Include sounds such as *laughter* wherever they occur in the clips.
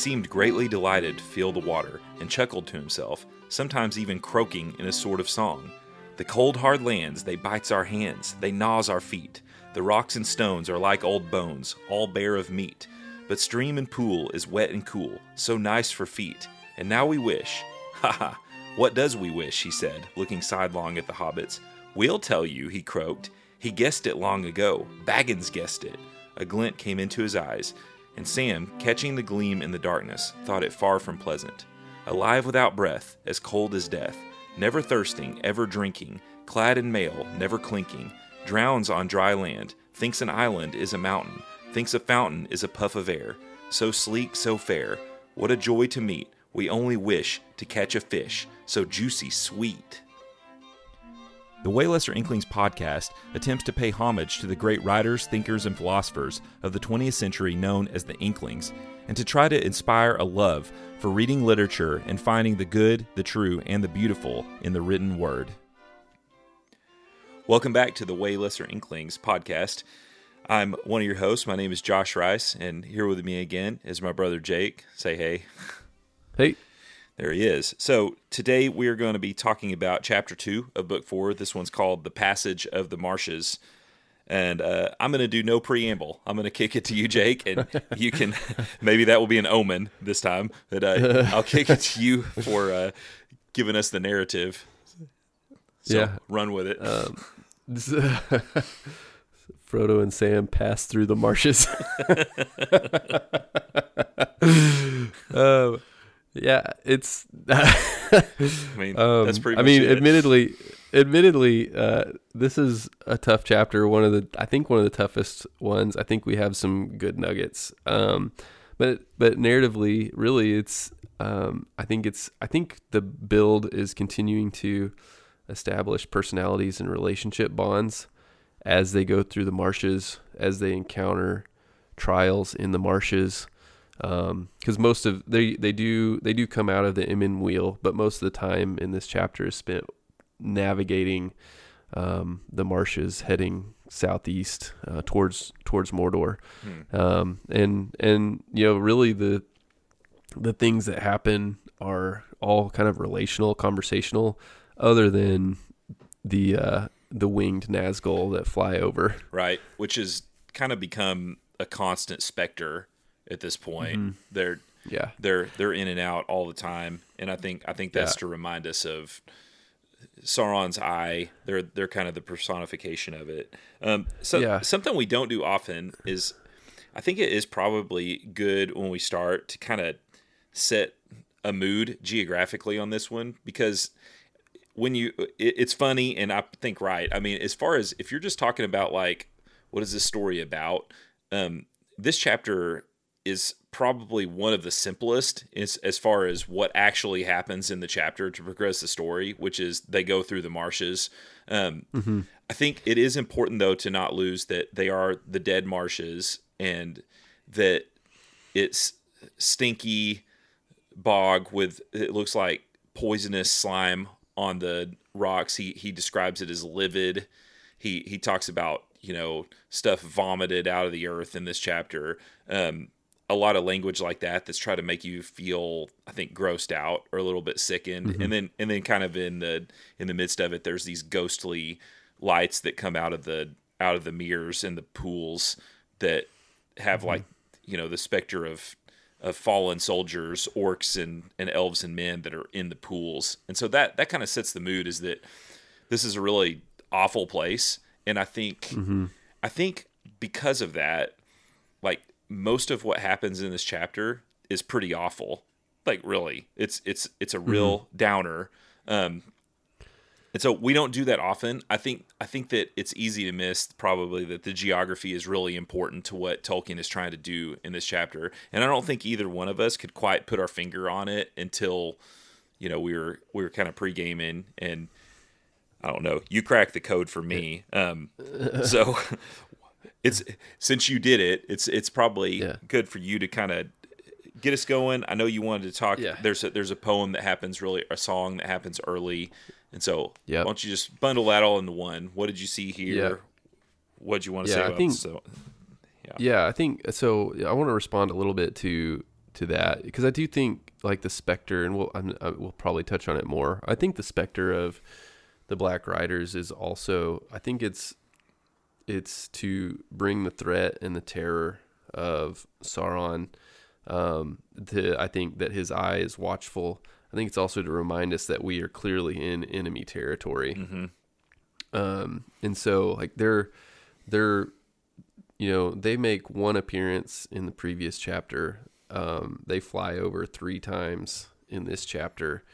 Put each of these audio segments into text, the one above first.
seemed greatly delighted to feel the water, and chuckled to himself, sometimes even croaking in a sort of song. The cold hard lands, they bites our hands, they gnaws our feet. The rocks and stones are like old bones, all bare of meat. But stream and pool is wet and cool, so nice for feet. And now we wish, *laughs* ha ha, what does we wish? he said, looking sidelong at the hobbits. We'll tell you, he croaked. He guessed it long ago. Baggins guessed it. A glint came into his eyes, and Sam, catching the gleam in the darkness, thought it far from pleasant. Alive without breath, as cold as death, never thirsting, ever drinking, clad in mail, never clinking, drowns on dry land, thinks an island is a mountain, thinks a fountain is a puff of air, so sleek, so fair, what a joy to meet, we only wish to catch a fish, so juicy sweet. The Way Lesser Inklings podcast attempts to pay homage to the great writers, thinkers, and philosophers of the 20th century known as the Inklings, and to try to inspire a love for reading literature and finding the good, the true, and the beautiful in the written word. Welcome back to the Way Lesser Inklings podcast. I'm one of your hosts. My name is Josh Rice, and here with me again is my brother Jake. Say hey. Hey. There he is. So today we are going to be talking about chapter two of book four. This one's called "The Passage of the Marshes," and uh, I'm going to do no preamble. I'm going to kick it to you, Jake, and you can *laughs* *laughs* maybe that will be an omen this time. But uh, I'll kick it to you for uh, giving us the narrative. So Yeah. run with it. Um, *laughs* Frodo and Sam pass through the marshes. um, yeah, it's. *laughs* I mean, um, that's pretty. I mean, it. admittedly, admittedly, uh, this is a tough chapter. One of the, I think, one of the toughest ones. I think we have some good nuggets. Um, but but narratively, really, it's. Um, I think it's. I think the build is continuing to establish personalities and relationship bonds as they go through the marshes, as they encounter trials in the marshes. Because most of they they do they do come out of the Emyn Muil, but most of the time in this chapter is spent navigating um, the marshes, heading southeast uh, towards towards Mordor, Hmm. um, and and you know really the the things that happen are all kind of relational, conversational, other than the uh, the winged Nazgul that fly over. right? Which has kind of become a constant specter at this point. Mm-hmm. They're Yeah, they're they're in and out all the time, and I think I think that's Yeah. to remind us of Sauron's eye. They're they're kind of the personification of it. Um, so Yeah. something we don't do often is, I think it is probably good when we start to kind of set a mood geographically on this one because when you it, it's funny and i think right i mean as far as if you're just talking about like what is this story about um this chapter is probably one of the simplest as, as far as what actually happens in the chapter to progress the story which is they go through the marshes um i think it is important though to not lose that they are the dead marshes and that it's stinky bog with it looks like poisonous slime on the rocks. He he describes it as livid. He he talks about you know stuff vomited out of the earth in this chapter. Um, a lot of language like that that's trying to make you feel I think grossed out or a little bit sickened. Mm-hmm. And then and then kind of in the in the midst of it, there's these ghostly lights that come out of the out of the mirrors in the pools that have mm-hmm. like you know the specter of of fallen soldiers, orcs and, and elves and men that are in the pools. And so that that kind of sets the mood is that this is a really awful place. And I think mm-hmm. I think because of that, like most of what happens in this chapter is pretty awful. Like really. It's it's it's a real downer. Um and so we don't do that often. I think I think that it's easy to miss probably that the geography is really important to what Tolkien is trying to do in this chapter. And I don't think either one of us could quite put our finger on it until you know we were we were kind of pre-gaming and I don't know. You cracked the code for me. Um *laughs* so it's since you did it, it's it's probably Yeah. good for you to kind of get us going. I know you wanted to talk. Yeah. There's a, there's a poem that happens really, a song that happens early, and so Yep. why don't you just bundle that all into one? What did you see here? Yeah. What did you want to Yeah, say I think-? So, yeah. I think so. I want to respond a little bit to to that because I do think like the specter, and we'll I'm, I, we'll probably touch on it more. I think the specter of the Black Riders is also. I think it's it's to bring the threat and the terror of Sauron. Um, to, I think that his eye is watchful. I think it's also to remind us that we are clearly in enemy territory. Mm-hmm. Um, and so like they're they're you know they make one appearance in the previous chapter. Um, they fly over three times in this chapter,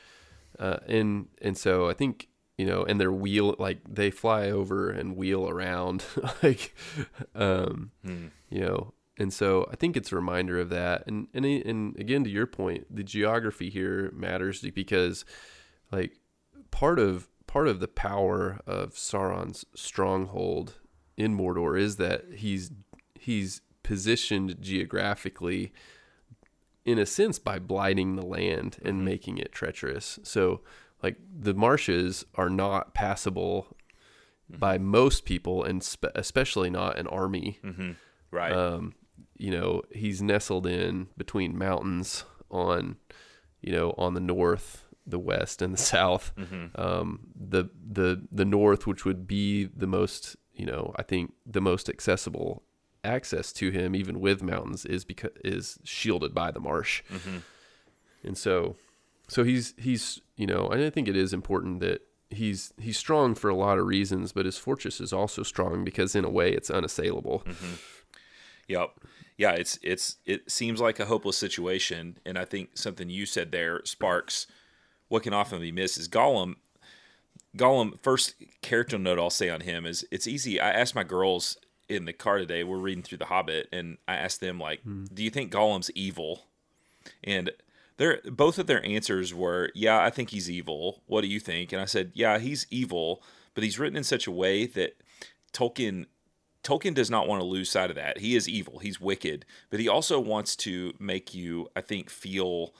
uh, and and so I think you know, and they're wheel like they fly over and wheel around, *laughs* like, um, Hmm. you know, and so I think it's a reminder of that. And and and again, to your point, the geography here matters because, like, part of part of the power of Sauron's stronghold in Mordor is that he's he's positioned geographically in a sense by blighting the land and making it treacherous. So like the marshes are not passable by most people and spe- especially not an army. Mm-hmm. Right. Um, you know, he's nestled in between mountains on, you know, on the north, the west, and the *laughs* south. Mm-hmm. Um, the the the north, which would be the most, you know, I think the most accessible access to him, even with mountains, is because is shielded by the marsh. Mm-hmm. And so, so he's he's you know, I think it is important that he's he's strong for a lot of reasons, but his fortress is also strong because in a way it's unassailable. Mm-hmm. Yep. Yeah, it's it's it seems like a hopeless situation, and I think something you said there sparks what can often be missed is Gollum. Gollum, first character note I'll say on him is it's easy. I asked my girls in the car today. We're reading through The Hobbit, and I asked them like, hmm. "Do you think Gollum's evil?" And their both of their answers were, "Yeah, I think he's evil. What do you think?" And I said, "Yeah, he's evil, but he's written in such a way that Tolkien Tolkien does not want to lose sight of that. He is evil. He's wicked, but he also wants to make you, I think, feel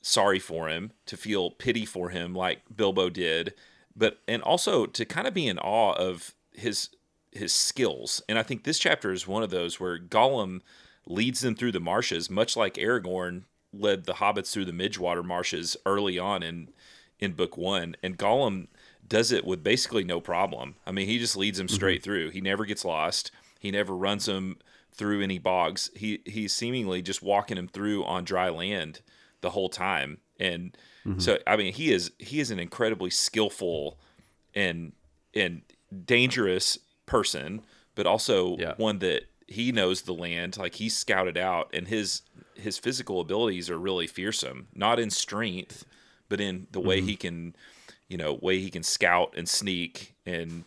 sorry for him, to feel pity for him, like Bilbo did, but and also to kind of be in awe of his his skills. And I think this chapter is one of those where Gollum leads them through the marshes, much like Aragorn led the hobbits through the Midgewater marshes early on in in book one. And Gollum does it with basically no problem. I mean, he just leads them straight mm-hmm. through. He never gets lost. He never runs them through any bogs. He he's seemingly just walking them through on dry land the whole time. And mm-hmm. so I mean, he is he is an incredibly skillful and and dangerous person, but also Yeah. one that he knows the land. Like he's scouted out, and his his physical abilities are really fearsome. Not in strength, but in the way mm-hmm. he can, you know, way he can scout and sneak and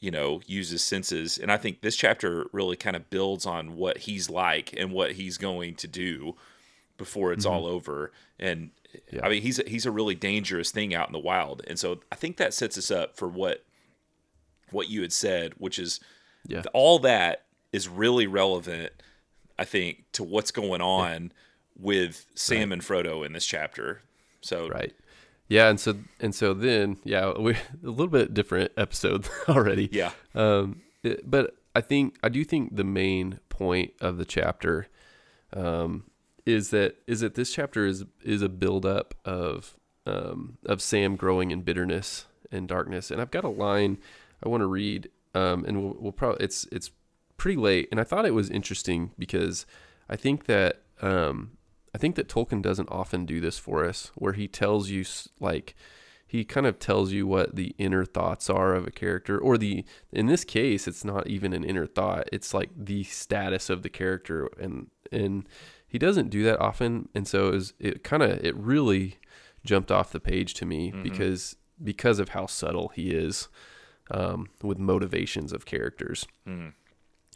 you know use his senses. And I think this chapter really kind of builds on what he's like and what he's going to do before it's mm-hmm. all over. And Yeah. I mean, he's a, he's a really dangerous thing out in the wild, and so I think that sets us up for what what you had said, which is Yeah. all that is really relevant. I think to what's going on with Sam and Frodo in this chapter. So Right. Yeah, and so and so then yeah, we *laughs* a little bit different episode *laughs* already. yeah, Um, it- but I think I do think the main point of the chapter um, is that is that this chapter is is a build up of um, of Sam growing in bitterness and darkness. And I've got a line I want to read, um, and we'll, we'll probably it's it's pretty late, and I thought it was interesting because I think that um, I think that Tolkien doesn't often do this for us, where he tells you like he kind of tells you what the inner thoughts are of a character or the in this case it's not even an inner thought it's like the status of the character and and he doesn't do that often and so it, was, it kind of it really jumped off the page to me because because of how subtle he is um, with motivations of characters Mm.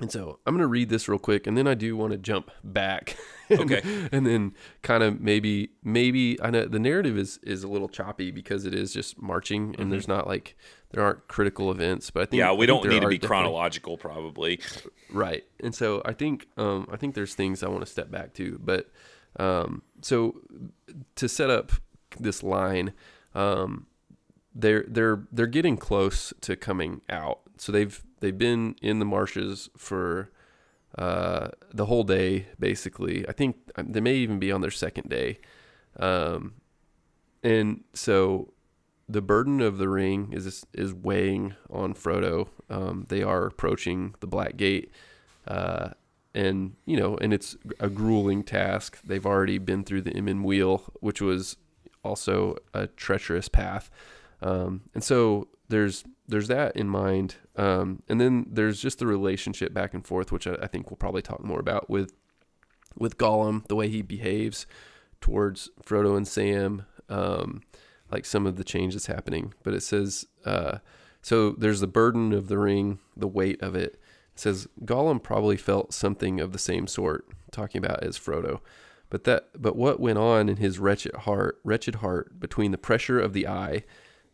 And so I'm going to read this real quick, and then I do want to jump back, and, *laughs* Okay. and then kind of maybe maybe I know the narrative is is a little choppy because it is just marching, and there's not like there aren't critical events, but I think Mm-hmm. yeah, we think don't need to be chronological, probably. right? And so I think um, I think there's things I want to step back to, but um, so to set up this line, um, they're they're they're getting close to coming out. So they've they've been in the marshes for uh, the whole day, basically. I think um, they may even be on their second day. Um, and so the burden of the ring is is weighing on Frodo. Um, they are approaching the Black Gate, uh, and you know, and it's a grueling task. They've already been through the Emyn Muil, which was also a treacherous path, um, and so there's there's that in mind, um, and then there's just the relationship back and forth, which I, I think we'll probably talk more about with with Gollum, the way he behaves towards Frodo and Sam. Um, like some of the changes happening. But it says, uh, so there's the burden of the ring, the weight of it. It says Gollum probably felt something of the same sort, talking about as Frodo. But that, but what went on in his wretched heart, wretched heart, between the pressure of the eye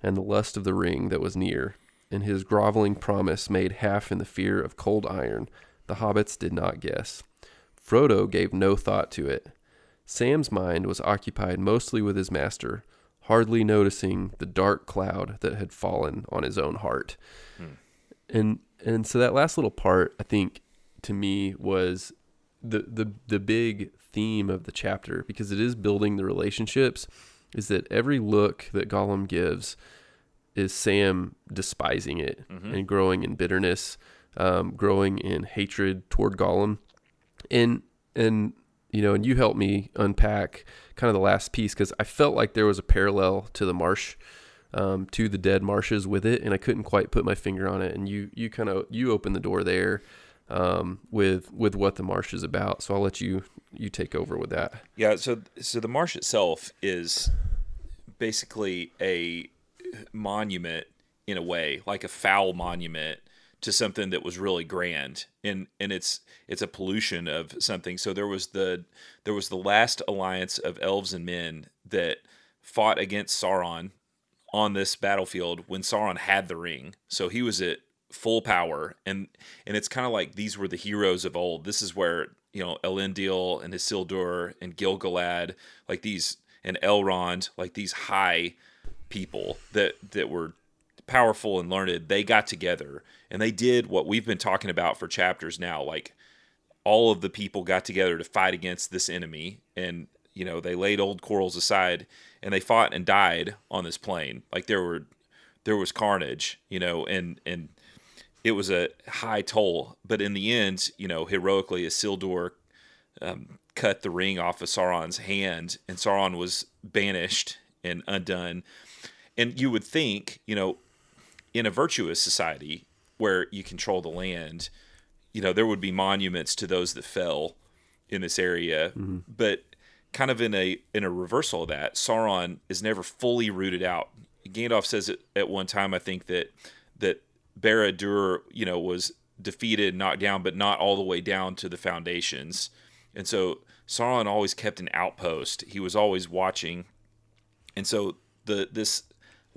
and the lust of the ring that was near, and his groveling promise made half in the fear of cold iron, the hobbits did not guess. Frodo gave no thought to it. Sam's mind was occupied mostly with his master, hardly noticing the dark cloud that had fallen on his own heart. Hmm. And and so that last little part, I think, to me was the the the big theme of the chapter because it is building the relationships. Is that every look that Gollum gives is Sam despising it mm-hmm. and growing in bitterness, um, growing in hatred toward Gollum, and and you know, and you helped me unpack kind of the last piece because I felt like there was a parallel to the marsh, um, to the dead marshes with it, and I couldn't quite put my finger on it. And you, you kind of you opened the door there um, with with what the marsh is about. So I'll let you you take over with that. Yeah. So so the marsh itself is basically a monument in a way, like a foul monument to something that was really grand. And and it's it's a pollution of something. So there was the there was the last alliance of elves and men that fought against Sauron on this battlefield when Sauron had the ring. So he was at full power. And and it's kind of like these were the heroes of old. This is where you know Elendil and Isildur and Gil-galad like these and Elrond like these high people that that were powerful and learned, they got together and they did what we've been talking about for chapters now. Like all of the people got together to fight against this enemy and you know they laid old quarrels aside and they fought and died on this plane like there were there was carnage you know and and it was a high toll but in the end you know heroically Isildur um, cut the ring off of Sauron's hand and Sauron was banished and undone and you would think you know in a virtuous society where you control the land, you know, there would be monuments to those that fell in this area. Mm-hmm. But kind of in a in a reversal of that, Sauron is never fully rooted out. Gandalf says it at one time, I think that that Barad-dûr, you know, was defeated, knocked down, but not all the way down to the foundations. And so Sauron always kept an outpost. He was always watching. And so the this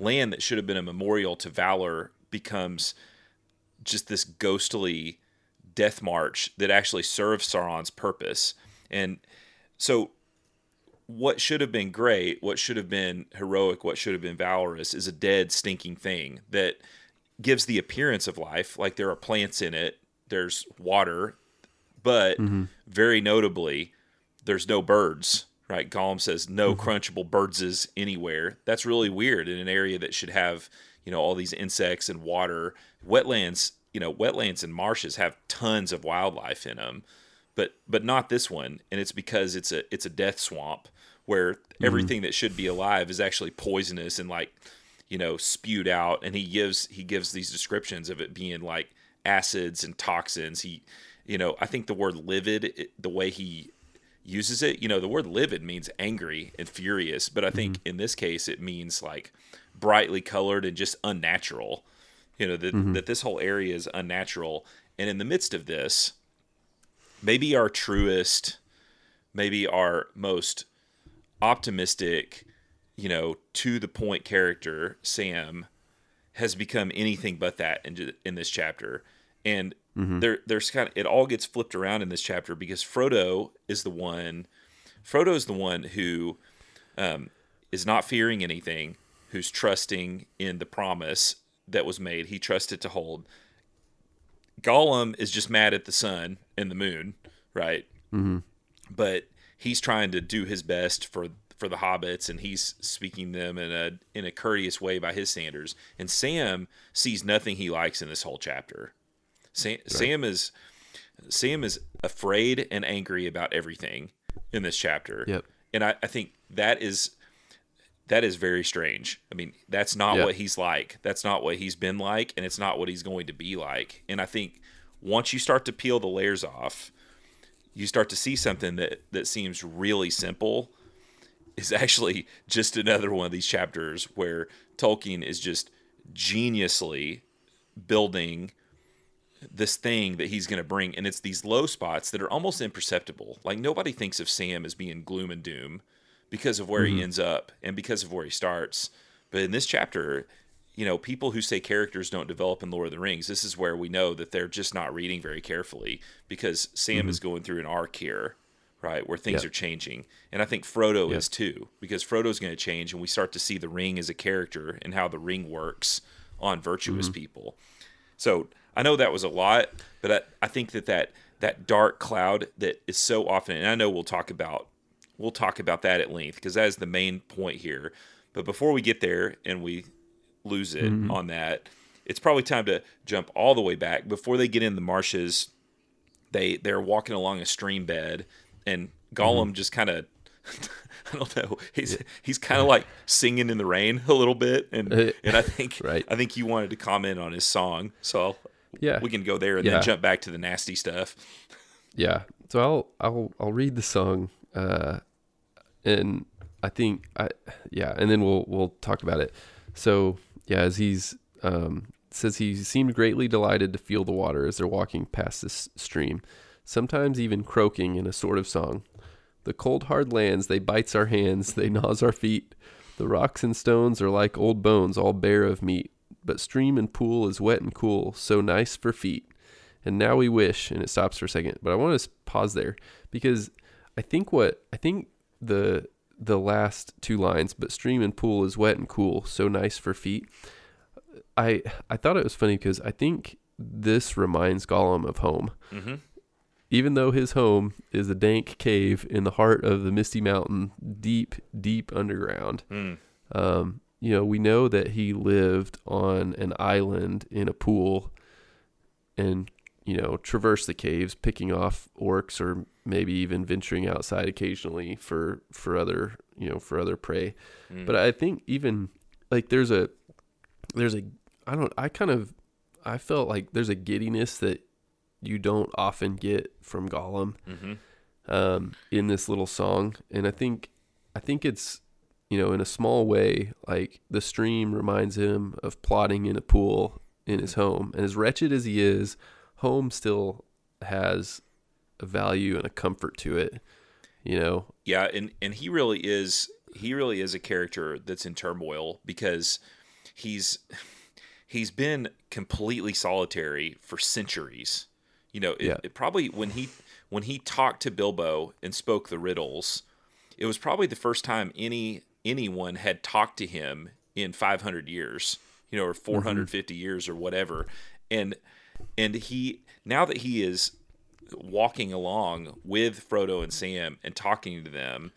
land that should have been a memorial to valor becomes just this ghostly death march that actually serves Sauron's purpose. And so what should have been great, what should have been heroic, what should have been valorous is a dead, stinking thing that gives the appearance of life. Like there are plants in it, there's water, but mm-hmm. very notably, there's no birds right? Gollum says no mm-hmm. crunchable birdses anywhere. That's really weird in an area that should have, you know, all these insects and water. Wetlands, you know, wetlands and marshes have tons of wildlife in them, but but not this one. And it's because it's a it's a death swamp where mm-hmm. everything that should be alive is actually poisonous and like, you know, spewed out. And he gives he gives these descriptions of it being like acids and toxins. He, you know, I think the word livid, the way he uses it. You know, the word livid means angry and furious, but I think mm-hmm. in this case it means like brightly colored and just unnatural. You know, that mm-hmm. that this whole area is unnatural. And in the midst of this, maybe our truest, maybe our most optimistic, you know, to the point character, Sam, has become anything but that in in this chapter. And Mm-hmm. There, there's kind of it all gets flipped around in this chapter because Frodo is the one. Frodo is the one who um, is not fearing anything, who's trusting in the promise that was made. He trusted to hold. Gollum is just mad at the sun and the moon, right? Mm-hmm. But he's trying to do his best for for the hobbits, and he's speaking them in a in a courteous way by his standards. And Sam sees nothing he likes in this whole chapter. Sam, right. Sam is Sam is afraid and angry about everything in this chapter. Yep. And I, I think that is that is very strange. I mean, that's not yep. what he's like. That's not what he's been like, and it's not what he's going to be like. And I think once you start to peel the layers off, you start to see something that that seems really simple is actually just another one of these chapters where Tolkien is just geniusly building this thing that he's going to bring and it's these low spots that are almost imperceptible like nobody thinks of sam as being gloom and doom because of where mm-hmm. he ends up and because of where he starts but in this chapter you know people who say characters don't develop in lord of the rings this is where we know that they're just not reading very carefully because sam mm-hmm. is going through an arc here right where things yep. are changing and i think frodo yep. is too because frodo's going to change and we start to see the ring as a character and how the ring works on virtuous mm-hmm. people so I know that was a lot, but I, I think that, that that dark cloud that is so often, and I know we'll talk about we'll talk about that at length because that is the main point here. But before we get there and we lose it mm-hmm. on that, it's probably time to jump all the way back before they get in the marshes. They they're walking along a stream bed, and Gollum mm-hmm. just kind of *laughs* I don't know. He's he's kind of like singing in the rain a little bit, and and I think *laughs* right. I think you wanted to comment on his song, so I'll, yeah, we can go there and yeah. then jump back to the nasty stuff. Yeah, so I'll I'll I'll read the song, uh, and I think I yeah, and then we'll we'll talk about it. So yeah, as he's um, says he seemed greatly delighted to feel the water as they're walking past this stream, sometimes even croaking in a sort of song. The cold hard lands they bites our hands, they gnaws our feet. The rocks and stones are like old bones, all bare of meat but stream and pool is wet and cool, so nice for feet. And now we wish, and it stops for a second, but I want to pause there because I think what I think the the last two lines, but stream and pool is wet and cool, so nice for feet. I I thought it was funny because I think this reminds Gollum of home. Mm-hmm. Even though his home is a dank cave in the heart of the Misty Mountain, deep, deep underground. Mm. Um, you know, we know that he lived on an island in a pool and, you know, traversed the caves, picking off orcs or maybe even venturing outside occasionally for, for other, you know, for other prey. Mm. But I think even like there's a, there's a, I don't, I kind of, I felt like there's a giddiness that you don't often get from Gollum mm-hmm. um, in this little song. And I think, I think it's, you know, in a small way, like the stream reminds him of plotting in a pool in his home. And as wretched as he is, home still has a value and a comfort to it, you know? Yeah. And, and he really is, he really is a character that's in turmoil because he's, he's been completely solitary for centuries. You know, it, yeah. it probably when he, when he talked to Bilbo and spoke the riddles, it was probably the first time any anyone had talked to him in 500 years, you know, or 450 mm-hmm. years or whatever. And and he now that he is walking along with Frodo and Sam and talking to them,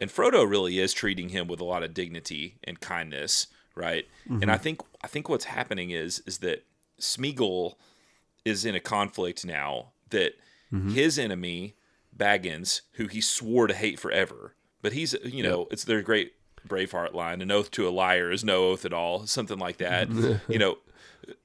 and Frodo really is treating him with a lot of dignity and kindness, right? Mm-hmm. And I think I think what's happening is is that Smeagol is in a conflict now that mm-hmm. his enemy Baggins, who he swore to hate forever, but he's you know yep. it's their great Braveheart line, an oath to a liar is no oath at all, something like that. *laughs* you know,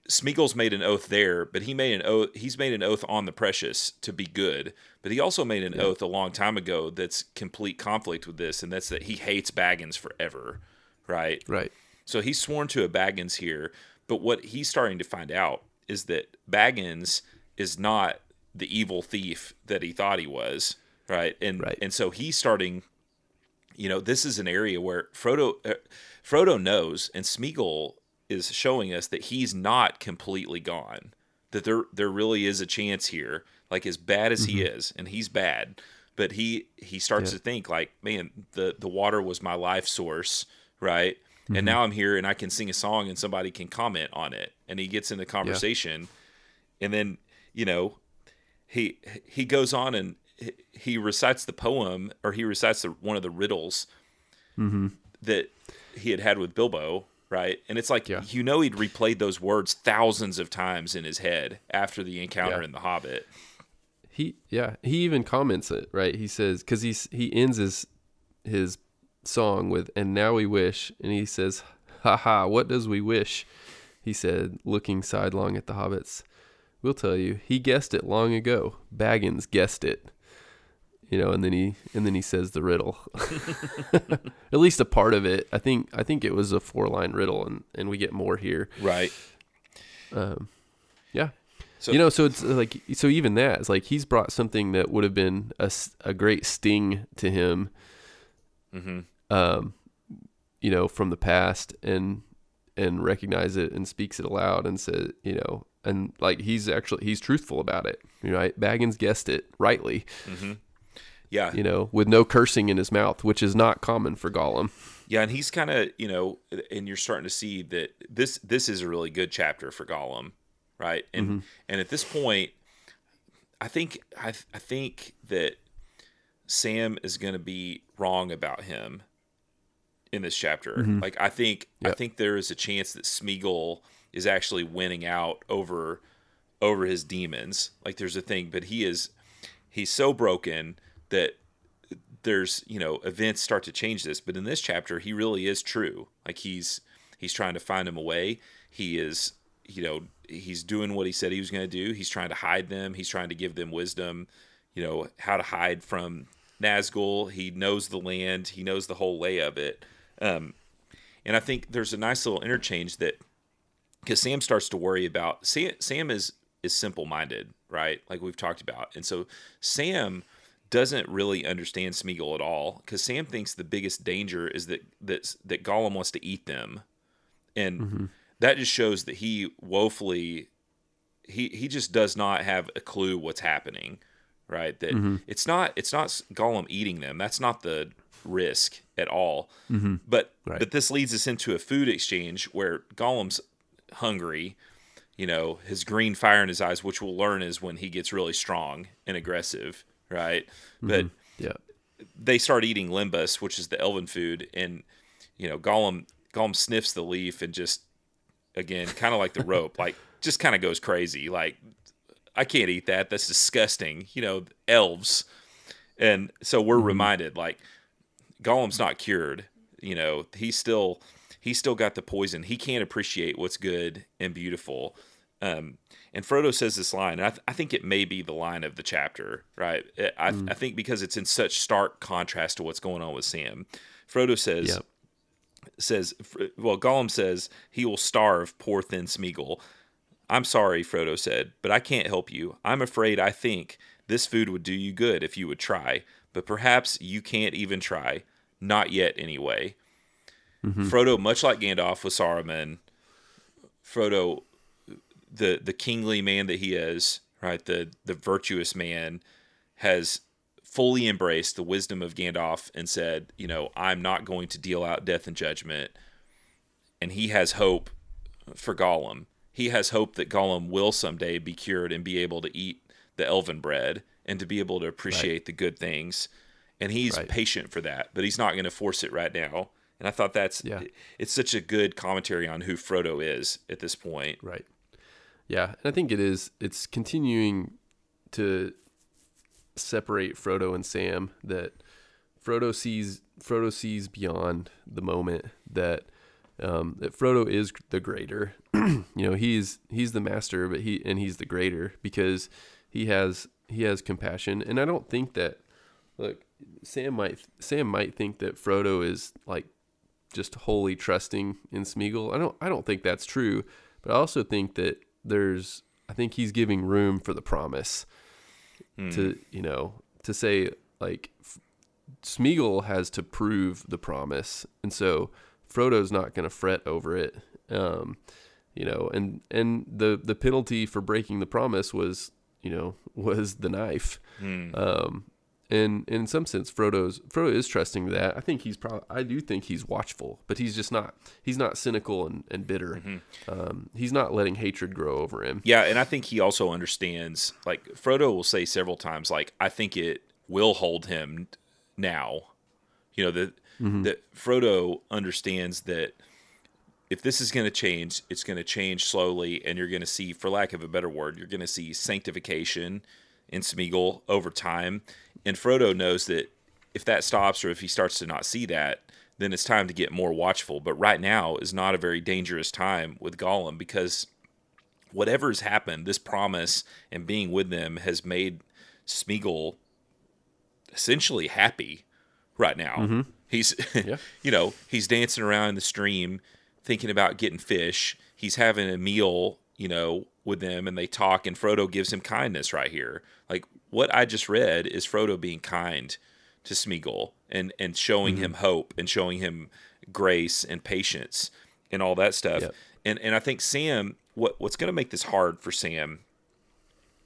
Smeagol's made an oath there, but he made an oath. He's made an oath on the precious to be good, but he also made an yeah. oath a long time ago that's complete conflict with this, and that's that he hates Baggins forever, right? Right. So he's sworn to a Baggins here, but what he's starting to find out is that Baggins is not the evil thief that he thought he was, right? And right. and so he's starting you know, this is an area where Frodo uh, Frodo knows, and Smeagol is showing us that he's not completely gone. That there there really is a chance here. Like as bad as mm-hmm. he is, and he's bad, but he he starts yeah. to think like, man, the the water was my life source, right? Mm-hmm. And now I'm here, and I can sing a song, and somebody can comment on it, and he gets in the conversation, yeah. and then you know, he he goes on and he recites the poem or he recites the, one of the riddles Mm-hmm. that he had had with Bilbo, right? And it's like Yeah. you know he'd replayed those words thousands of times in his head after the encounter Yeah. in the Hobbit. He yeah, he even comments it, right? He says cuz he's he ends his his song with and now we wish and he says, "Ha ha, what does we wish?" He said, looking sidelong at the hobbits. We'll tell you. He guessed it long ago. Baggins guessed it. You know, and then he and then he says the riddle. *laughs* At least a part of it. I think I think it was a four-line riddle and and we get more here. Right. Um yeah. So- you know, so it's like so even that it's like he's brought something that would have been a, a great sting to him hmm um you know from the past and and recognize it and speaks it aloud and says you know and like he's actually he's truthful about it You know, right baggins guessed it rightly Yeah. you know with no cursing in his mouth which is not common for gollum Yeah, and he's kind of, you know, and you're starting to see that this this is a really good chapter for Gollum, right? And Mm-hmm. and at this point, I think I I think that Sam is going to be wrong about him in this chapter. Like I think I think there is a chance that Smeagol is actually winning out over over his demons. Like there's a thing, but he is he's so broken that there's you know events start to change this but in this chapter he really is true. Like he's he's trying to find him a way. He is you know he's doing what he said he was going to do. He's trying to hide them. He's trying to give them wisdom you know how to hide from Nazgul. He knows the land. He knows the whole lay of it. Um and i think there's a nice little interchange that because Sam starts to worry about Sam, Sam is is simple minded, right? Like we've talked about, and so Sam doesn't really understand Smeagol at all because Sam thinks the biggest danger is that that that Gollum wants to eat them, and mm-hmm. that just shows that he woefully he he just does not have a clue what's happening, right? That mm-hmm. it's not it's not Gollum eating them. That's not the risk at all. Mm-hmm. But Right. but this leads us into a food exchange where Gollum's hungry, you know, his green fire in his eyes, which we'll learn is when he gets really strong and aggressive, right? Mm-hmm. But yeah they start eating lembas, which is the elven food, and you know, Gollum Gollum sniffs the leaf and just again, kind of like the rope, *laughs* like just kind of goes crazy. Like I can't eat that. That's disgusting. You know, elves. And so we're mm-hmm. reminded like Gollum's not cured. You know, he's still he's still got the poison. He can't appreciate what's good and beautiful. Um, and Frodo says this line, and I, th- I think it may be the line of the chapter, right? I, I think because it's in such stark contrast to what's going on with Sam. Frodo says, Yep. says, well, Gollum says he will starve poor thin Smeagol. I'm sorry, Frodo said, but I can't help you. I'm afraid I think this food would do you good if you would try, but perhaps you can't even try. Not yet, anyway. Frodo, much like Gandalf with Saruman, Frodo, the the kingly man that he is, right, the the virtuous man, has fully embraced the wisdom of Gandalf and said, you know, I'm not going to deal out death and judgment. And he has hope for Gollum. He has hope that Gollum will someday be cured and be able to eat the elven bread and to be able to appreciate the good things. And he's Right. patient for that, but he's not going to force it right now. And I thought that's Yeah. it's such a good commentary on who Frodo is at this point. Right. Yeah, and I think it is. It's continuing to separate Frodo and Sam. That Frodo sees Frodo sees beyond the moment. That um, that Frodo is the greater. *clears throat* you know, he's he's the master, but he and he's the greater because he has he has compassion. And I don't think that look Sam might Sam might think that Frodo is like just wholly trusting in Smeagol. I don't I don't think that's true, but I also think that there's I think he's giving room for the promise to you know to say like F- Smeagol has to prove the promise, and so Frodo's not going to fret over it. Um, you know, and and the the penalty for breaking the promise was you know *laughs* was the knife. Um, and in some sense, Frodo's Frodo is trusting that. I think he's probably. I do think he's watchful, but he's just not. He's not cynical and, and bitter. Mm-hmm. Um, he's not letting hatred grow over him. Yeah, and I think he also understands. Like Frodo will say several times, like I think it will hold him now. You know that that Frodo understands that if this is going to change, it's going to change slowly, and you're going to see, for lack of a better word, you're going to see sanctification in Smeagol over time. And Frodo knows that if that stops or if he starts to not see that, then it's time to get more watchful. But right now is not a very dangerous time with Gollum because whatever has happened, this promise and being with them has made Smeagol essentially happy right now. Mm-hmm. He's, *laughs* Yeah. you know, he's dancing around in the stream, thinking about getting fish. He's having a meal, you know, with them, and they talk. And Frodo gives him kindness right here. Like what I just read is Frodo being kind to Smeagol and and showing him mm-hmm. hope and showing him grace and patience and all that stuff. Yep. And and I think Sam, what what's going to make this hard for Sam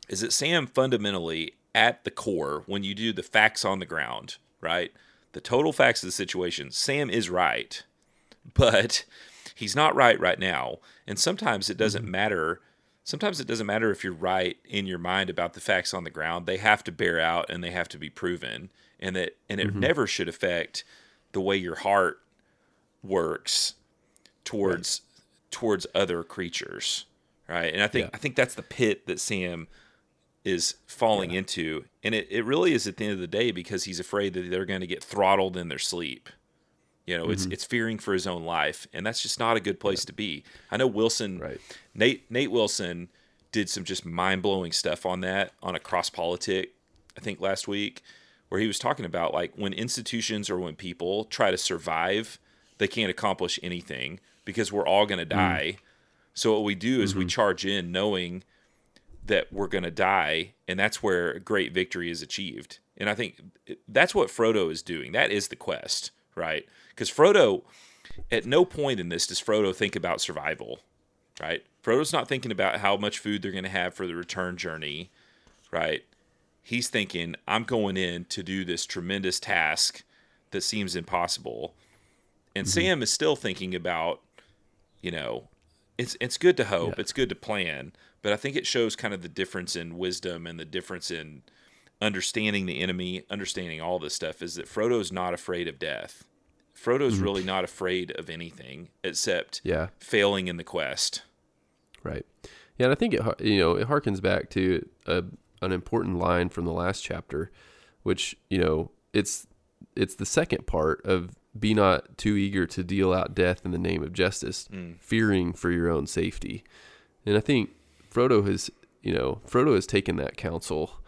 is that Sam fundamentally at the core, when you do the facts on the ground, right? The total facts of the situation, Sam is right, *laughs* but he's not right right now. And sometimes it doesn't mm-hmm. matter. Sometimes it doesn't matter if you're right in your mind about the facts on the ground. They have to bear out and they have to be proven. And that and it mm-hmm. never should affect the way your heart works towards towards other creatures. Right. And I think Yeah. I think that's the pit that Sam is falling into. And it, it really is at the end of the day because he's afraid that they're going to get throttled in their sleep. You know, it's mm-hmm. it's fearing for his own life, and that's just not a good place to be. I know Wilson, Right. Nate Nate Wilson, did some just mind blowing stuff on that on a CrossPolitic, I think last week, where he was talking about like when institutions or when people try to survive, they can't accomplish anything because we're all going to mm. die. So what we do is we mm-hmm. charge in knowing that we're going to die, and that's where great victory is achieved. And I think eh, that's what Frodo is doing. That is the quest, right? Because Frodo, at no point in this does Frodo think about survival, right? Frodo's not thinking about how much food they're going to have for the return journey, right? He's thinking, I'm going in to do this tremendous task that seems impossible. And mm-hmm. Sam is still thinking about, you know, it's it's good to hope, Yeah. it's good to plan, but I think it shows kind of the difference in wisdom and the difference in understanding the enemy, understanding all this stuff is that Frodo's not afraid of death. Frodo's mm. really not afraid of anything except Yeah. failing in the quest. Right. Yeah, and I think it you know it harkens back to a, an important line from the last chapter, which you know it's it's the second part of be not too eager to deal out death in the name of justice, mm. fearing for your own safety. And I think Frodo has you know Frodo has taken that counsel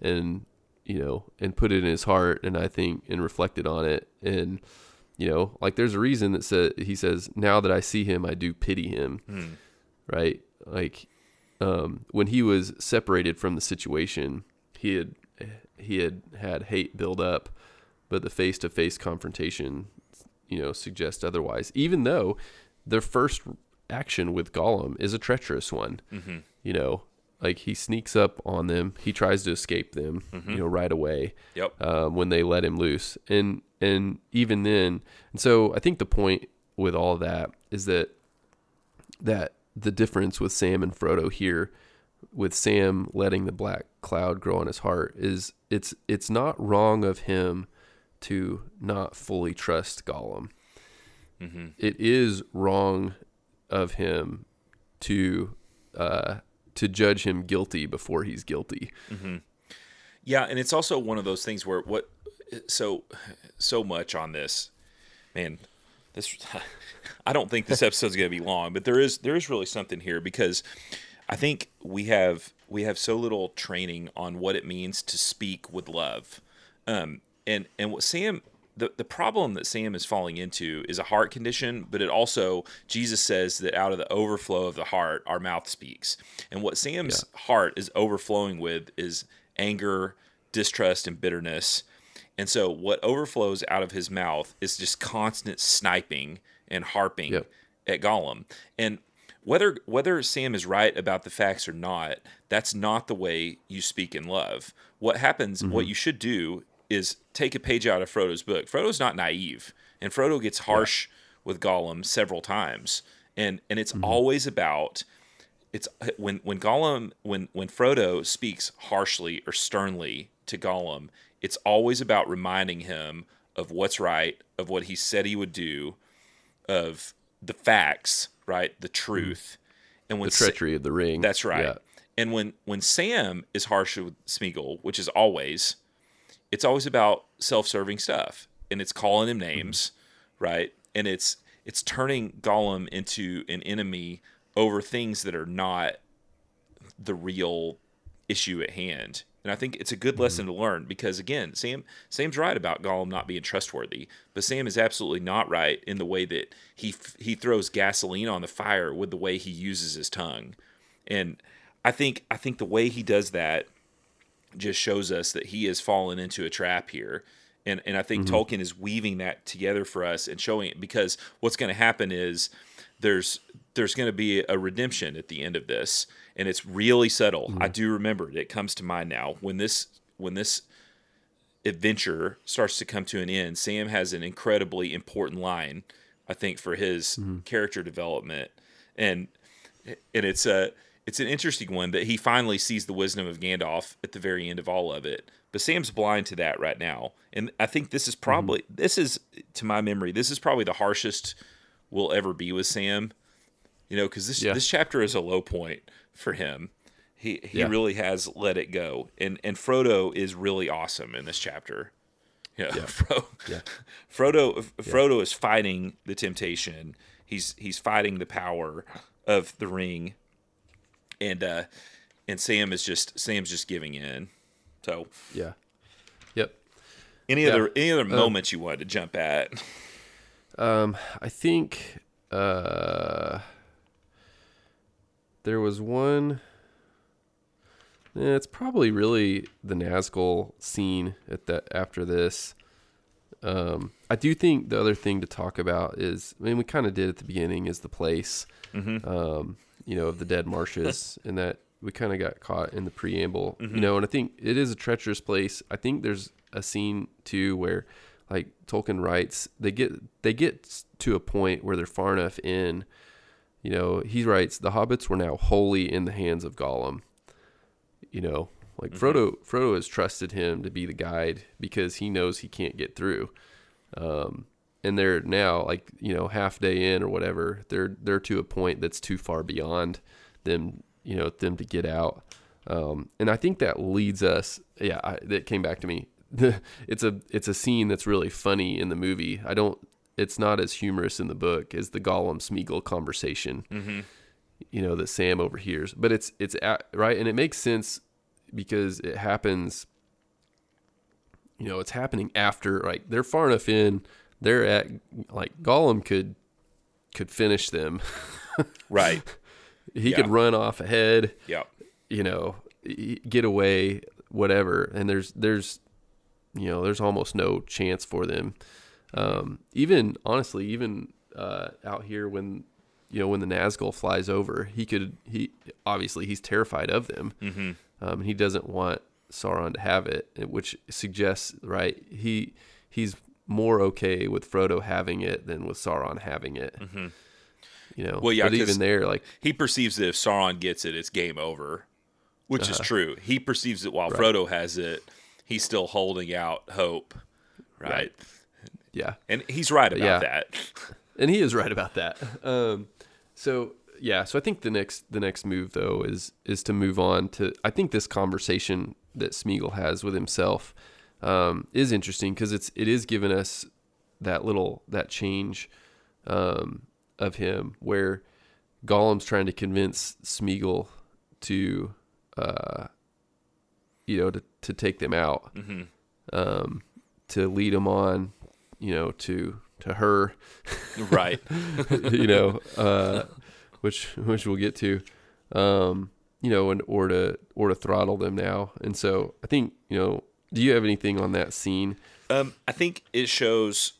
and you know and put it in his heart, and I think and reflected on it and. You know, like there's a reason that said he says, "Now that I see him, I do pity him." right? Like um, when he was separated from the situation, he had he had had hate build up, but the face to face confrontation, you know, suggests otherwise. Even though their first action with Gollum is a treacherous one, you know, like he sneaks up on them, he tries to escape them, you know, right away Yep. um, when they let him loose. And and even then, and so I think the point with all that is that that the difference with Sam and Frodo here, with Sam letting the black cloud grow on his heart, is it's it's not wrong of him to not fully trust Gollum. It is wrong of him to uh, to judge him guilty before he's guilty. Yeah, and it's also one of those things where what so so much on this, man. This *laughs* I don't think this episode's going to be long, but there is there is really something here because I think we have we have so little training on what it means to speak with love, um, and and what Sam the, the problem that Sam is falling into is a heart condition, but it also Jesus says that out of the overflow of the heart, our mouth speaks. And what Sam's heart is overflowing with is anger, distrust, and bitterness. And so what overflows out of his mouth is just constant sniping and harping Yep. at Gollum. And whether whether Sam is right about the facts or not, that's not the way you speak in love. What happens, what mm-hmm. you should do is take a page out of Frodo's book. Frodo's not naive, and Frodo gets harsh with Gollum several times, and and it's mm-hmm. always about it's when when Gollum when when Frodo speaks harshly or sternly to Gollum, it's always about reminding him of what's right, of what he said he would do, of the facts, right, the mm-hmm. truth, and when the Sa- treachery of the ring. that's right. Yeah. And when when Sam is harsh with Smeagol, which is always, it's always about self-serving stuff, and it's calling him mm-hmm. names, right? And it's it's turning Gollum into an enemy over things that are not the real issue at hand. And I think it's a good mm-hmm. lesson to learn because again, Sam Sam's right about Gollum not being trustworthy, but Sam is absolutely not right in the way that he f- he throws gasoline on the fire with the way he uses his tongue. And I think I think the way he does that just shows us that he has fallen into a trap here. And and I think mm-hmm. Tolkien is weaving that together for us and showing it because what's going to happen is there's there's going to be a redemption at the end of this and it's really subtle. I mm-hmm. do remember it. It comes to mind now when this when this adventure starts to come to an end. Sam has an incredibly important line I think for his mm-hmm. character development and and it's a it's an interesting one that he finally sees the wisdom of Gandalf at the very end of all of it. But Sam's blind to that right now, and I think this is mm-hmm. probably this is to my memory this is probably the harshest we'll ever be with Sam. You know, because this Yeah. this chapter is a low point for him. He he Yeah. really has let it go, and and Frodo is really awesome in this chapter. Yeah, *laughs* Fro- Yeah. Frodo Frodo is fighting the temptation. He's he's fighting the power of the ring, and uh, and Sam is just Sam's just giving in. So, Yeah. Yep. any Yeah. other any other moments you wanted to jump at? Um, I think uh, there was one. eh, it's probably really the Nazgul scene at that after this. Um, I do think the other thing to talk about is, I mean, we kind of did at the beginning, is the place, um, you know, of the dead marshes, *laughs* and that we kind of got caught in the preamble, you know, and I think it is a treacherous place. I think there's a scene too where, like Tolkien writes, they get they get to a point where they're far enough in. You know, he writes the hobbits were now wholly in the hands of Gollum. You know, like Frodo Frodo has trusted him to be the guide because he knows he can't get through. Um, and they're now like you know half day in or whatever. They're they're to a point that's too far beyond them. You know them to get out. Um, and I think that leads us. Yeah, I, that came back to me. *laughs* it's a it's a scene that's really funny in the movie. I don't. It's not as humorous in the book as the Gollum Smeagol conversation. Mm-hmm. You know that Sam overhears, but it's it's at, right, and it makes sense because it happens. You know, it's happening after like they're far enough in. They're at like Gollum could could finish them. *laughs* Right. he Yeah. could run off ahead Yeah. you know get away whatever and there's there's you know there's almost no chance for them um even honestly even uh out here when you know when the Nazgul flies over he could he obviously he's terrified of them mm-hmm. um he doesn't want Sauron to have it which suggests right he he's more okay with Frodo having it than with Sauron having it you know Well, yeah, but even there like He perceives that if Sauron gets it, it's game over, which Uh-huh. is true. He perceives it while Frodo has it. He's still holding out hope, right? Right. Yeah And he's right about Yeah. that. *laughs* and he is right about that. Um, so yeah, so I think the next the next move though is is to move on to. I think this conversation that Smeagol has with himself um, is interesting because it's it is giving us that little that change um, of him where Gollum's trying to convince Smeagol to uh, you know to to take them out um, to lead them on you know to to her right. *laughs* you know, uh, which which we'll get to, um, you know, and or to or to throttle them now. And so I think you know, do you have anything on that scene? Um, I think it shows.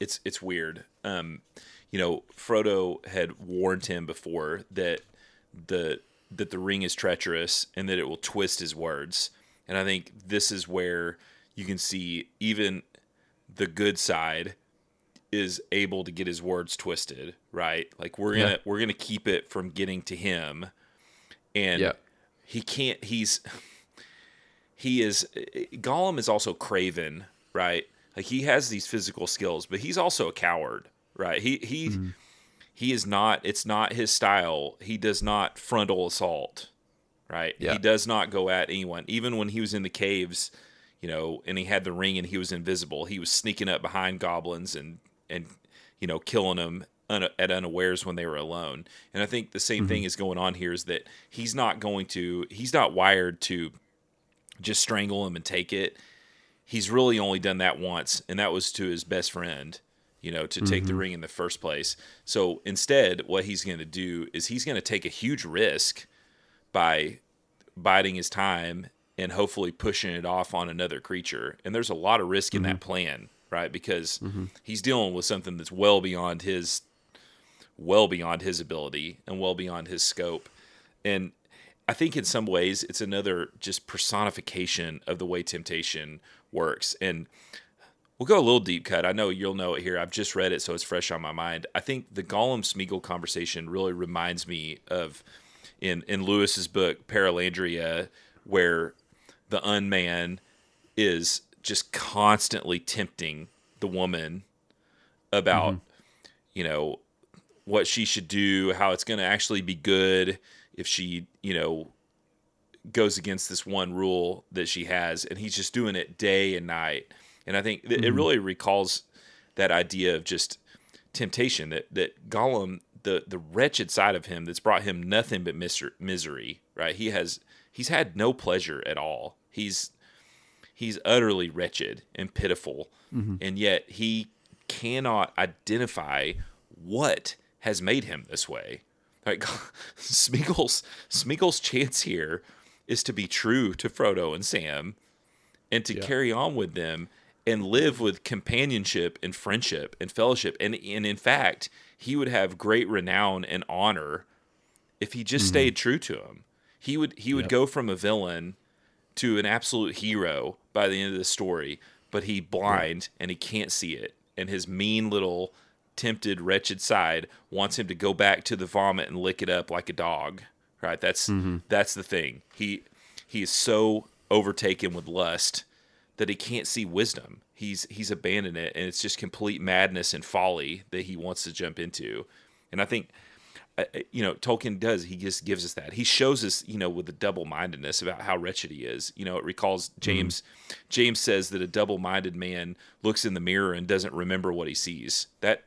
It's it's weird. Um, you know, Frodo had warned him before that the that the ring is treacherous and that it will twist his words. And I think this is where you can see even the good side is able to get his words twisted, right? Like we're gonna Yeah. we're gonna keep it from getting to him, and Yeah. he can't. He's he is Gollum is also craven, right? Like he has these physical skills, but he's also a coward, right? He he Mm-hmm. he is not. It's not his style. He does not frontal assault, right? Yeah. He does not go at anyone, even when he was in the caves. You know, and he had the ring and he was invisible. He was sneaking up behind goblins and and you know killing them un- at unawares when they were alone. And I think the same thing mm-hmm. is going on here is that he's not going to. He's not wired to just strangle him and take it. He's really only done that once, and that was to his best friend, you know, to take the mm-hmm. ring in the first place. So instead, what he's going to do is he's going to take a huge risk by biding his time and hopefully pushing it off on another creature. And there's a lot of risk in that mm-hmm. plan, right? Because mm-hmm. he's dealing with something that's well beyond his well beyond his ability and well beyond his scope. And I think in some ways it's another just personification of the way temptation works. And we'll go a little deep cut. I know you'll know it here. I've just read it, so it's fresh on my mind. I think the Gollum Smeagol conversation really reminds me of in in Lewis's book Perelandra, where the unman is just constantly tempting the woman about mm-hmm. you know what she should do, how it's going to actually be good if she, you know, goes against this one rule that she has and he's just doing it day and night. And I think that it mm-hmm. really recalls that idea of just temptation that that Gollum the the wretched side of him that's brought him nothing but miser- misery, right? He has he's had no pleasure at all. He's he's utterly wretched and pitiful. Mm-hmm. And yet he cannot identify what has made him this way. Like *laughs* Smeagol's Smeagol's chance here is to be true to Frodo and Sam and to Yeah. carry on with them and live with companionship and friendship and fellowship. And and in fact he would have great renown and honor if he just mm-hmm. stayed true to him. He would he would Yep. go from a villain to an absolute hero by the end of the story, but he blind and he can't see it. And his mean little tempted wretched side wants him to go back to the vomit and lick it up like a dog. Right? That's mm-hmm. that's the thing. He he is so overtaken with lust that he can't see wisdom. He's he's abandoned it and it's just complete madness and folly that he wants to jump into. And I think Uh, uh, you know Tolkien does he just gives us that. He shows us you know with the double mindedness about how wretched he is. You know it recalls mm-hmm. James James says that a double minded man looks in the mirror and doesn't remember what he sees. That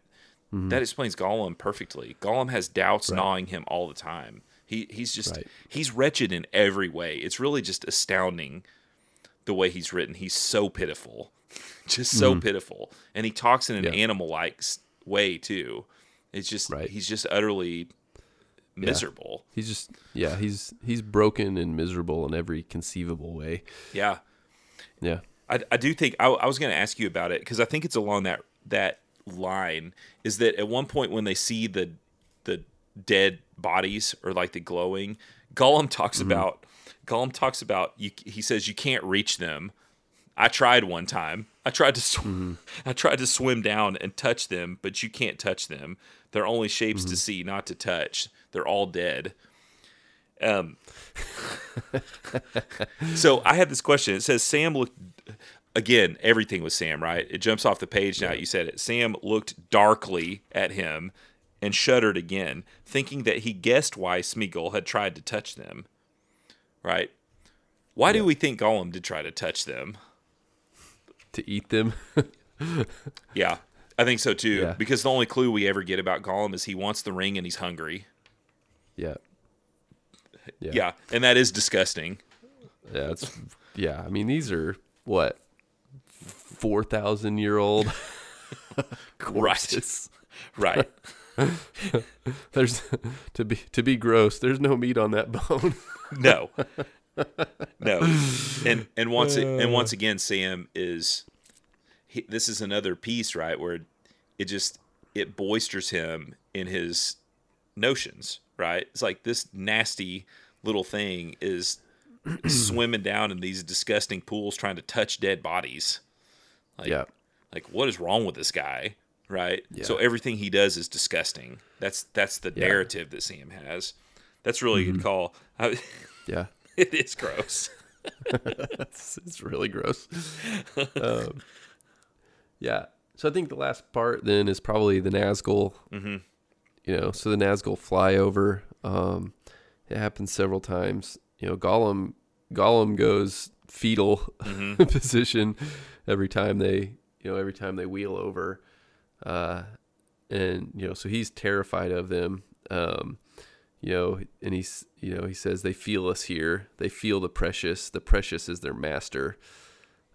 mm-hmm. that explains Gollum perfectly. Gollum has doubts gnawing him all the time. He he's just Right. he's wretched in every way. It's really just astounding the way he's written. He's so pitiful. *laughs* Just so mm-hmm. pitiful. And he talks in an Yeah. animal like way too it's just Right. he's just utterly miserable. He's just yeah, he's he's broken and miserable in every conceivable way. Yeah. Yeah. I, I do think I, I was going to ask you about it because I think it's along that that line is that at one point when they see the the dead bodies or like the glowing, Gollum talks mm-hmm. about Gollum talks about you. He says you can't reach them. I tried one time. I tried to sw- mm-hmm. *laughs* I tried to swim down and touch them, but you can't touch them. They're only shapes to see, not to touch. They're all dead. Um. *laughs* so I had this question. It says Sam looked again. Everything was Sam, right? It jumps off the page now. You said it. Sam looked darkly at him and shuddered again, thinking that he guessed why Smeagol had tried to touch them. Right? Why do we think Gollum did try to touch them? To eat them. *laughs* Yeah, I think so too. Yeah. Because the only clue we ever get about Gollum is he wants the ring and he's hungry. yeah. Yeah, and that is disgusting. Yeah, it's yeah. I mean, these are what four thousand year old *laughs* corpses. *laughs* Right. *laughs* There's to be to be gross. There's no meat on that bone. No. No. And and once it, and once again Sam is he, this is another piece right where it just it boisters him in his notions, right? It's like this nasty little thing is *clears throat* swimming down in these disgusting pools trying to touch dead bodies. Like, yeah. like what is wrong with this guy? Right. Yeah. So everything he does is disgusting. That's that's the Yeah. Mm-hmm. narrative that Sam has. That's really a good call. I, *laughs* Yeah. it is gross. *laughs* it's, it's really gross. *laughs* um, yeah. So I think the last part then is probably the Nazgul. Mhm. You know, so the Nazgul fly over. Um, it happens several times. You know, Gollum Gollum goes fetal *laughs* position every time they you know every time they wheel over, uh, and you know so he's terrified of them. Um, you know, and he's, you know, he says they feel us here. They feel the precious. The precious is their master.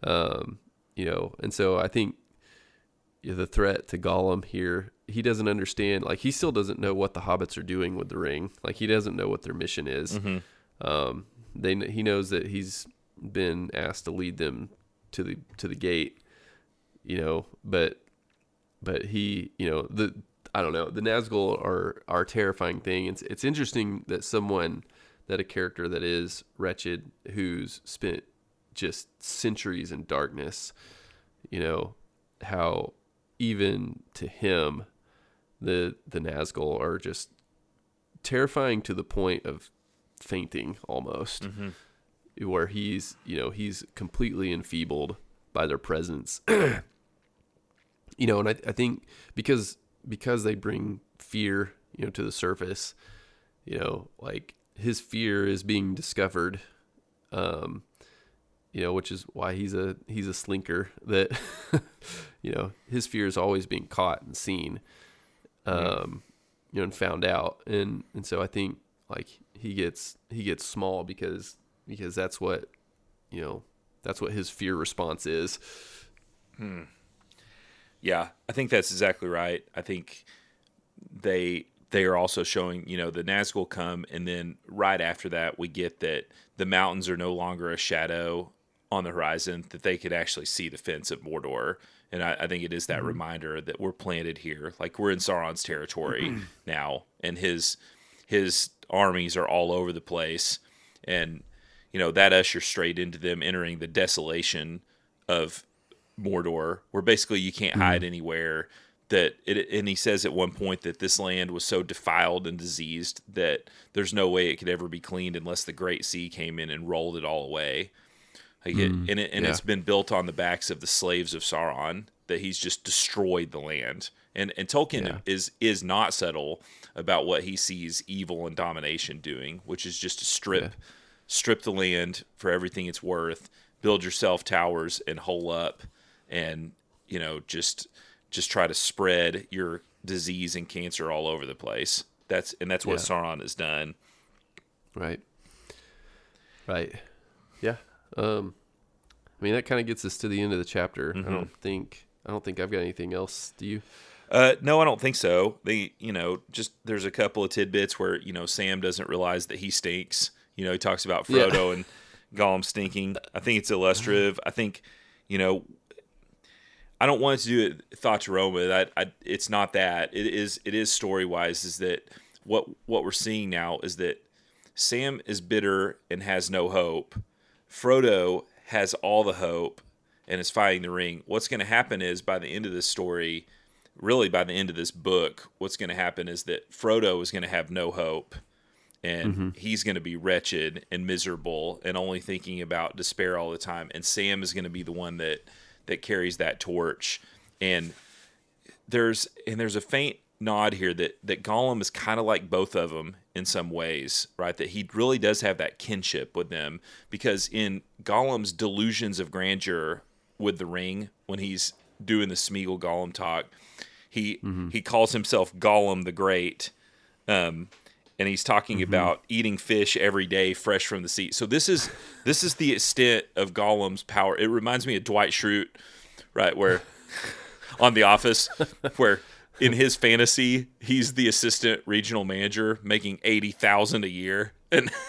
Um, you know, and so I think the threat to Gollum here, he doesn't understand. Like he still doesn't know what the hobbits are doing with the ring. Like he doesn't know what their mission is. Um, they he knows that he's been asked to lead them to the to the gate. You know, but but he, you know, the I don't know, the Nazgul are are a terrifying thing. It's it's interesting that someone that a character that is wretched who's spent just centuries in darkness, you know, how even to him the the Nazgul are just terrifying to the point of fainting almost. Where he's, you know, he's completely enfeebled by their presence *clears throat* you know, and I, I think because because they bring fear, you know, to the surface, you know, like his fear is being discovered, um, you know, which is why he's a he's a slinker that, *laughs* you know, his fear is always being caught and seen, um, you know, and found out, and and so I think like he gets he gets small because because that's what, you know, that's what his fear response is. Hmm. Yeah, I think that's exactly right. I think they they are also showing, you know, the Nazgul come, and then right after that, we get that the mountains are no longer a shadow on the horizon; that they could actually see the fence of Mordor. And I, I think it is that mm-hmm. reminder that we're planted here, like we're in Sauron's territory mm-hmm. now, and his his armies are all over the place, and you know that ushers straight into them entering the desolation of Mordor, where basically you can't hide mm-hmm. anywhere. That it, and he says at one point that this land was so defiled and diseased that there's no way it could ever be cleaned unless the Great Sea came in and rolled it all away. Like it, mm, and it, and yeah. it's been built on the backs of the slaves of Sauron that he's just destroyed the land. And and Tolkien Yeah. is is not subtle about what he sees evil and domination doing, which is just to strip Yeah. strip the land for everything it's worth, build yourself towers and hole up and you know just just try to spread your disease and cancer all over the place. That's and that's what. Sauron has done. Right. Right. Yeah. Um I mean that kind of gets us to the end of the chapter. I don't think I don't think I've got anything else. Do you? Uh, no, I don't think so. They, you know, just there's a couple of tidbits where you know Sam doesn't realize that he stinks. You know, he talks about Yeah. Frodo and Gollum stinking. I think it's illustrative. I think, you know, I don't want to do it thought to run with. I, I, it's not that. It is. It is story wise. Is that what what we're seeing now is that Sam is bitter and has no hope. Frodo has all the hope and is fighting the ring. What's going to happen is by the end of this story, really by the end of this book, what's going to happen is that Frodo is going to have no hope and mm-hmm. he's going to be wretched and miserable and only thinking about despair all the time. And Sam is going to be the one that that carries that torch. And there's and there's a faint nod here that that Gollum is kind of like both of them in some ways, right? That he really does have that kinship with them because in Gollum's delusions of grandeur with the ring, when he's doing the Smeagol Gollum talk, he he calls himself Gollum the Great, um, and he's talking about eating fish every day, fresh from the sea. So this is this is the extent of Gollum's power. It reminds me of Dwight Schrute, right? Where *laughs* on The Office, where in his fantasy he's the assistant regional manager making eighty thousand a year, and *laughs*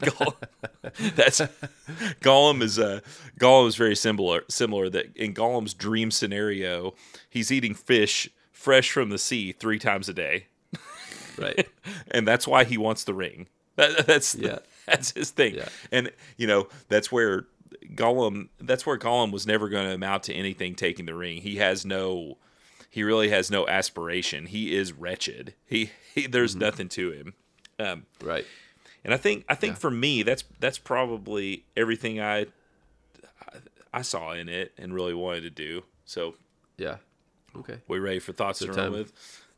Gollum, *laughs* that's Gollum is uh, Gollum is very similar. Similar that in Gollum's dream scenario, he's eating fish fresh from the sea three times a day, Right. *laughs* and that's why he wants the ring. That, that's Yeah. that's his thing. Yeah. And you know, that's where Gollum that's where Gollum was never going to amount to anything taking the ring. He has no he really has no aspiration. He is wretched. He, he there's Mm-hmm. nothing to him. Um, Right. and I think I think Yeah. for me that's that's probably everything I I saw in it and really wanted to do. So Yeah. Okay. we ready for thoughts to run time. with?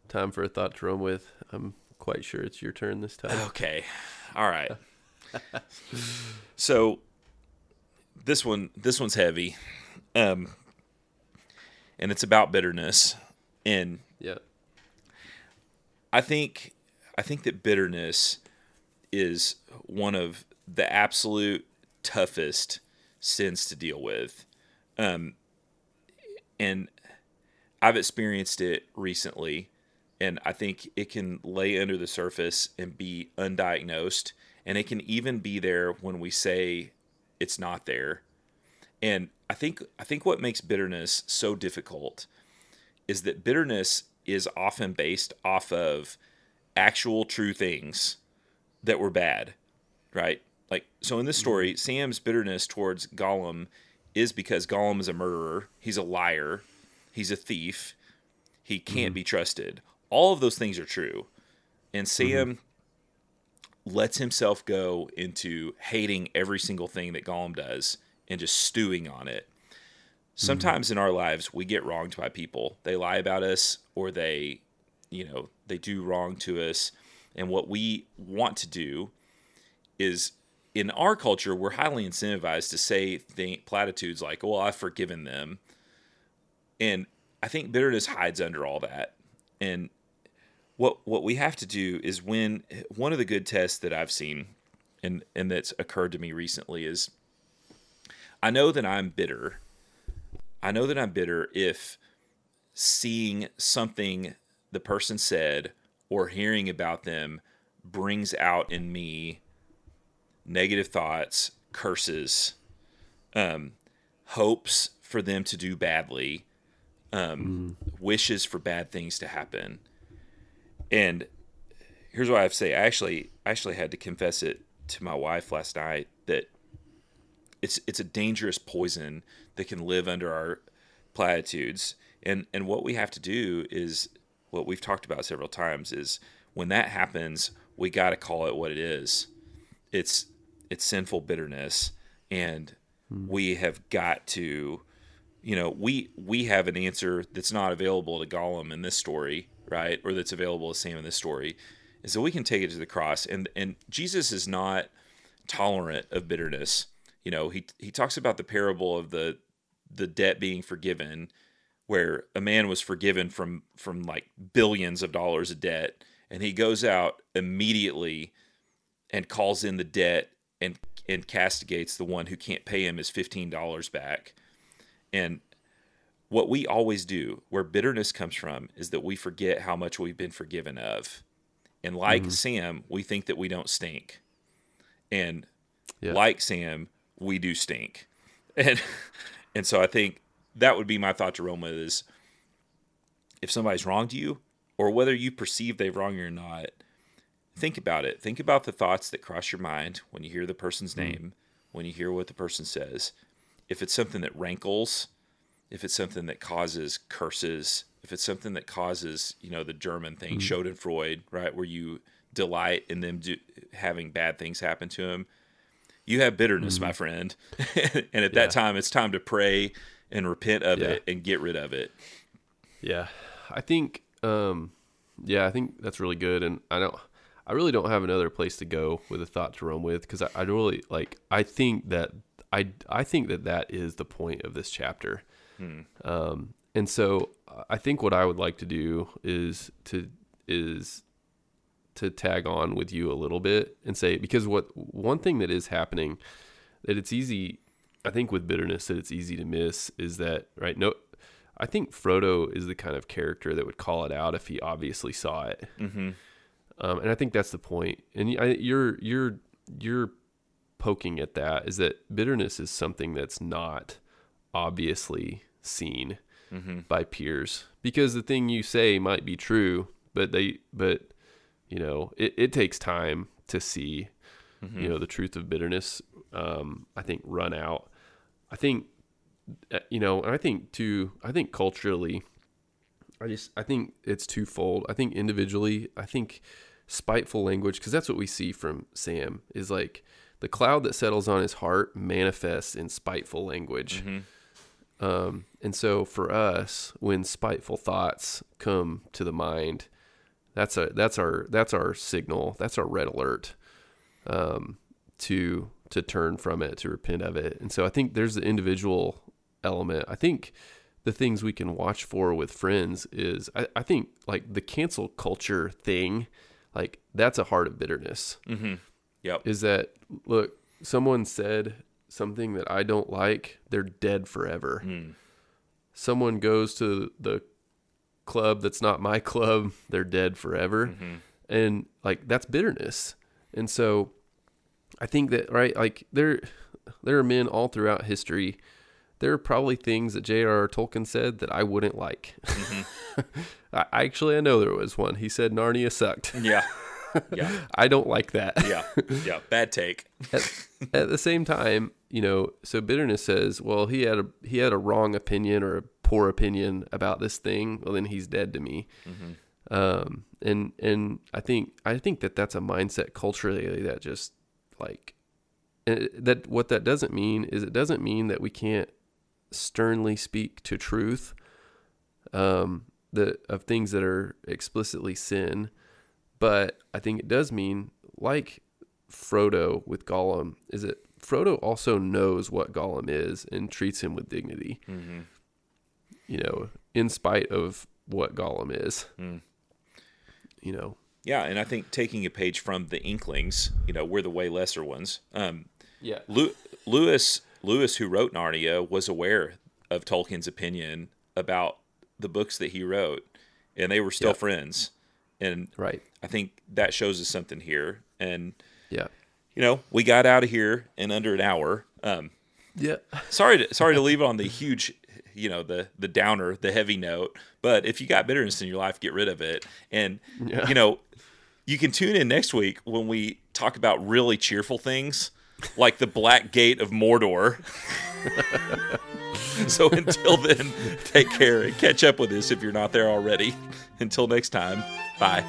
Time for a thought to run with. I'm quite sure it's your turn this time. Okay. All right. *laughs* so this one this one's heavy. Um and it's about bitterness. And Yeah. I think I think that bitterness is one of the absolute toughest sins to deal with. Um and I've experienced it recently and I think it can lay under the surface and be undiagnosed and it can even be there when we say it's not there. And I think I think what makes bitterness so difficult is that bitterness is often based off of actual true things that were bad, right? Like so in this story, mm-hmm. Sam's bitterness towards Gollum is because Gollum is a murderer, he's a liar, he's a thief, he can't mm-hmm. be trusted. All of those things are true. And Sam mm-hmm. lets himself go into hating every single thing that Gollum does and just stewing on it. Mm-hmm. Sometimes in our lives we get wronged by people. They lie about us or they, you know, they do wrong to us. And what we want to do is in our culture we're highly incentivized to say th- platitudes like, "Well, I've forgiven them." And I think bitterness hides under all that. And what what we have to do is when one of the good tests that I've seen and and that's occurred to me recently is I know that I'm bitter. I know that I'm bitter if seeing something the person said or hearing about them brings out in me negative thoughts, curses, um, hopes for them to do badly, um, wishes for bad things to happen. And here's what I have to say. I actually I actually had to confess it to my wife last night that it's it's a dangerous poison that can live under our platitudes. And and what we have to do is what we've talked about several times is when that happens, we got to call it what it is. It's it's sinful bitterness and hmm. we have got to you know, we we have an answer that's not available to Gollum in this story, right? Or that's available to Sam in this story, is that we can take it to the cross. And and Jesus is not tolerant of bitterness. You know, he he talks about the parable of the the debt being forgiven, where a man was forgiven from from like billions of dollars of debt, and he goes out immediately and calls in the debt and and castigates the one who can't pay him his fifteen dollars back. And what we always do, where bitterness comes from, is that we forget how much we've been forgiven of. And like mm-hmm. Sam, we think that we don't stink. And Yeah. like Sam, we do stink. *laughs* And and so I think that would be my thought to run with is if somebody's wronged you, or whether you perceive they've wronged you or not, think about it. Think about the thoughts that cross your mind when you hear the person's mm. name, when you hear what the person says. If it's something that rankles, if it's something that causes curses, if it's something that causes, you know, the German thing, mm. Schadenfreude, right, where you delight in them do, having bad things happen to them, you have bitterness, my friend. *laughs* and at that time, it's time to pray and repent of Yeah. it and get rid of it. Yeah, I think. Um, yeah, I think that's really good, and I don't. I really don't have another place to go with a thought to run with because I, I really like. I think that I I think that that is the point of this chapter. Um, and so I think what I would like to do is to is to tag on with you a little bit and say because what one thing that is happening that it's easy I think with bitterness that it's easy to miss is that right no I think Frodo is the kind of character that would call it out if he obviously saw it Mm-hmm. um, and I think that's the point and I, you're you're you're poking at that is that bitterness is something that's not obviously seen Mm-hmm. by peers because the thing you say might be true but they but you know it, it takes time to see you know, the truth of bitterness, um, I think run out. I think, uh, you know, and I think too, I think culturally, I just, I think it's twofold. I think individually, I think spiteful language, because that's what we see from Sam, is like the cloud that settles on his heart manifests in spiteful language. Um, and so for us, when spiteful thoughts come to the mind, that's a that's our that's our signal. That's our red alert um, to to turn from it, to repent of it. And so I think there's the individual element. I think the things we can watch for with friends is I, I think like the cancel culture thing, like that's a heart of bitterness. Yep. Is that look, someone said something that I don't like, they're dead forever. Someone goes to the club that's not my club, *laughs* they're dead forever. Mm-hmm. And like that's bitterness. And so I think that right, like there there are men all throughout history. There are probably things that J.R.R. Tolkien said that I wouldn't like. Mm-hmm. *laughs* I actually I know there was one. He said Narnia sucked. Yeah. Yeah. *laughs* I don't like that. Yeah. Yeah. Bad take. at, at the same time, you know, so bitterness says, well, he had a he had a wrong opinion or a poor opinion about this thing. Well, then he's dead to me. Um, and and I think I think that that's a mindset culturally that just like that what that doesn't mean is it doesn't mean that we can't sternly speak to truth um the of things that are explicitly sin but I think it does mean like Frodo with Gollum is it Frodo also knows what Gollum is and treats him with dignity. You know, in spite of what Gollum is. You know. Yeah, and I think taking a page from the Inklings, you know, we're the way lesser ones. Um, Yeah. Lew- Lewis Lewis, who wrote Narnia, was aware of Tolkien's opinion about the books that he wrote, and they were still Yeah. friends. And Right. I think that shows us something here. And Yeah. you know, we got out of here in under an hour. Um, Yeah. sorry to sorry to *laughs* leave it on the huge you know the the downer the heavy note. But if you got bitterness in your life get rid of it. And Yeah. you know you can tune in next week when we talk about really cheerful things like the black gate of mordor. *laughs* So until then take care and catch up with us if you're not there already. Until next time bye